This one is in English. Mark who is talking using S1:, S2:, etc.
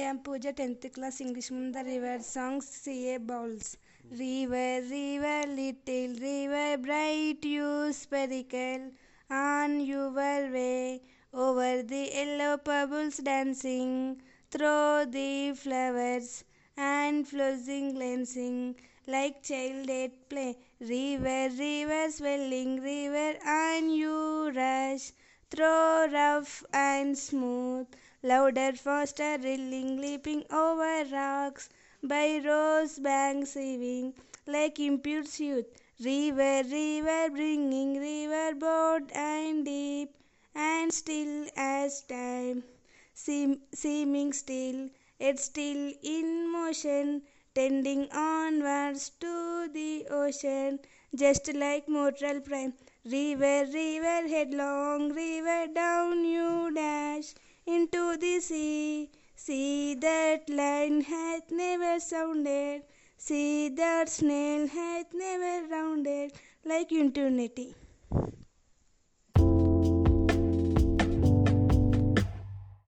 S1: am Pooja, 10th class English the river songs CA Bowles. River, river, little river, bright you spherical, on your way, over the yellow pebbles dancing, through the flowers and flossing glancing, like child at play. River, river, swelling river, and you rush, through rough and smooth, louder, faster, rilling, leaping over rocks, by rose banks heaving, like impure youth. River, river, bringing river broad and deep, and still as time, seem, seeming still, yet still in motion, tending onwards to the ocean, just like mortal prime. River, river, headlong river, down you into the sea. See that line hath never sounded, see that snail hath never rounded like eternity.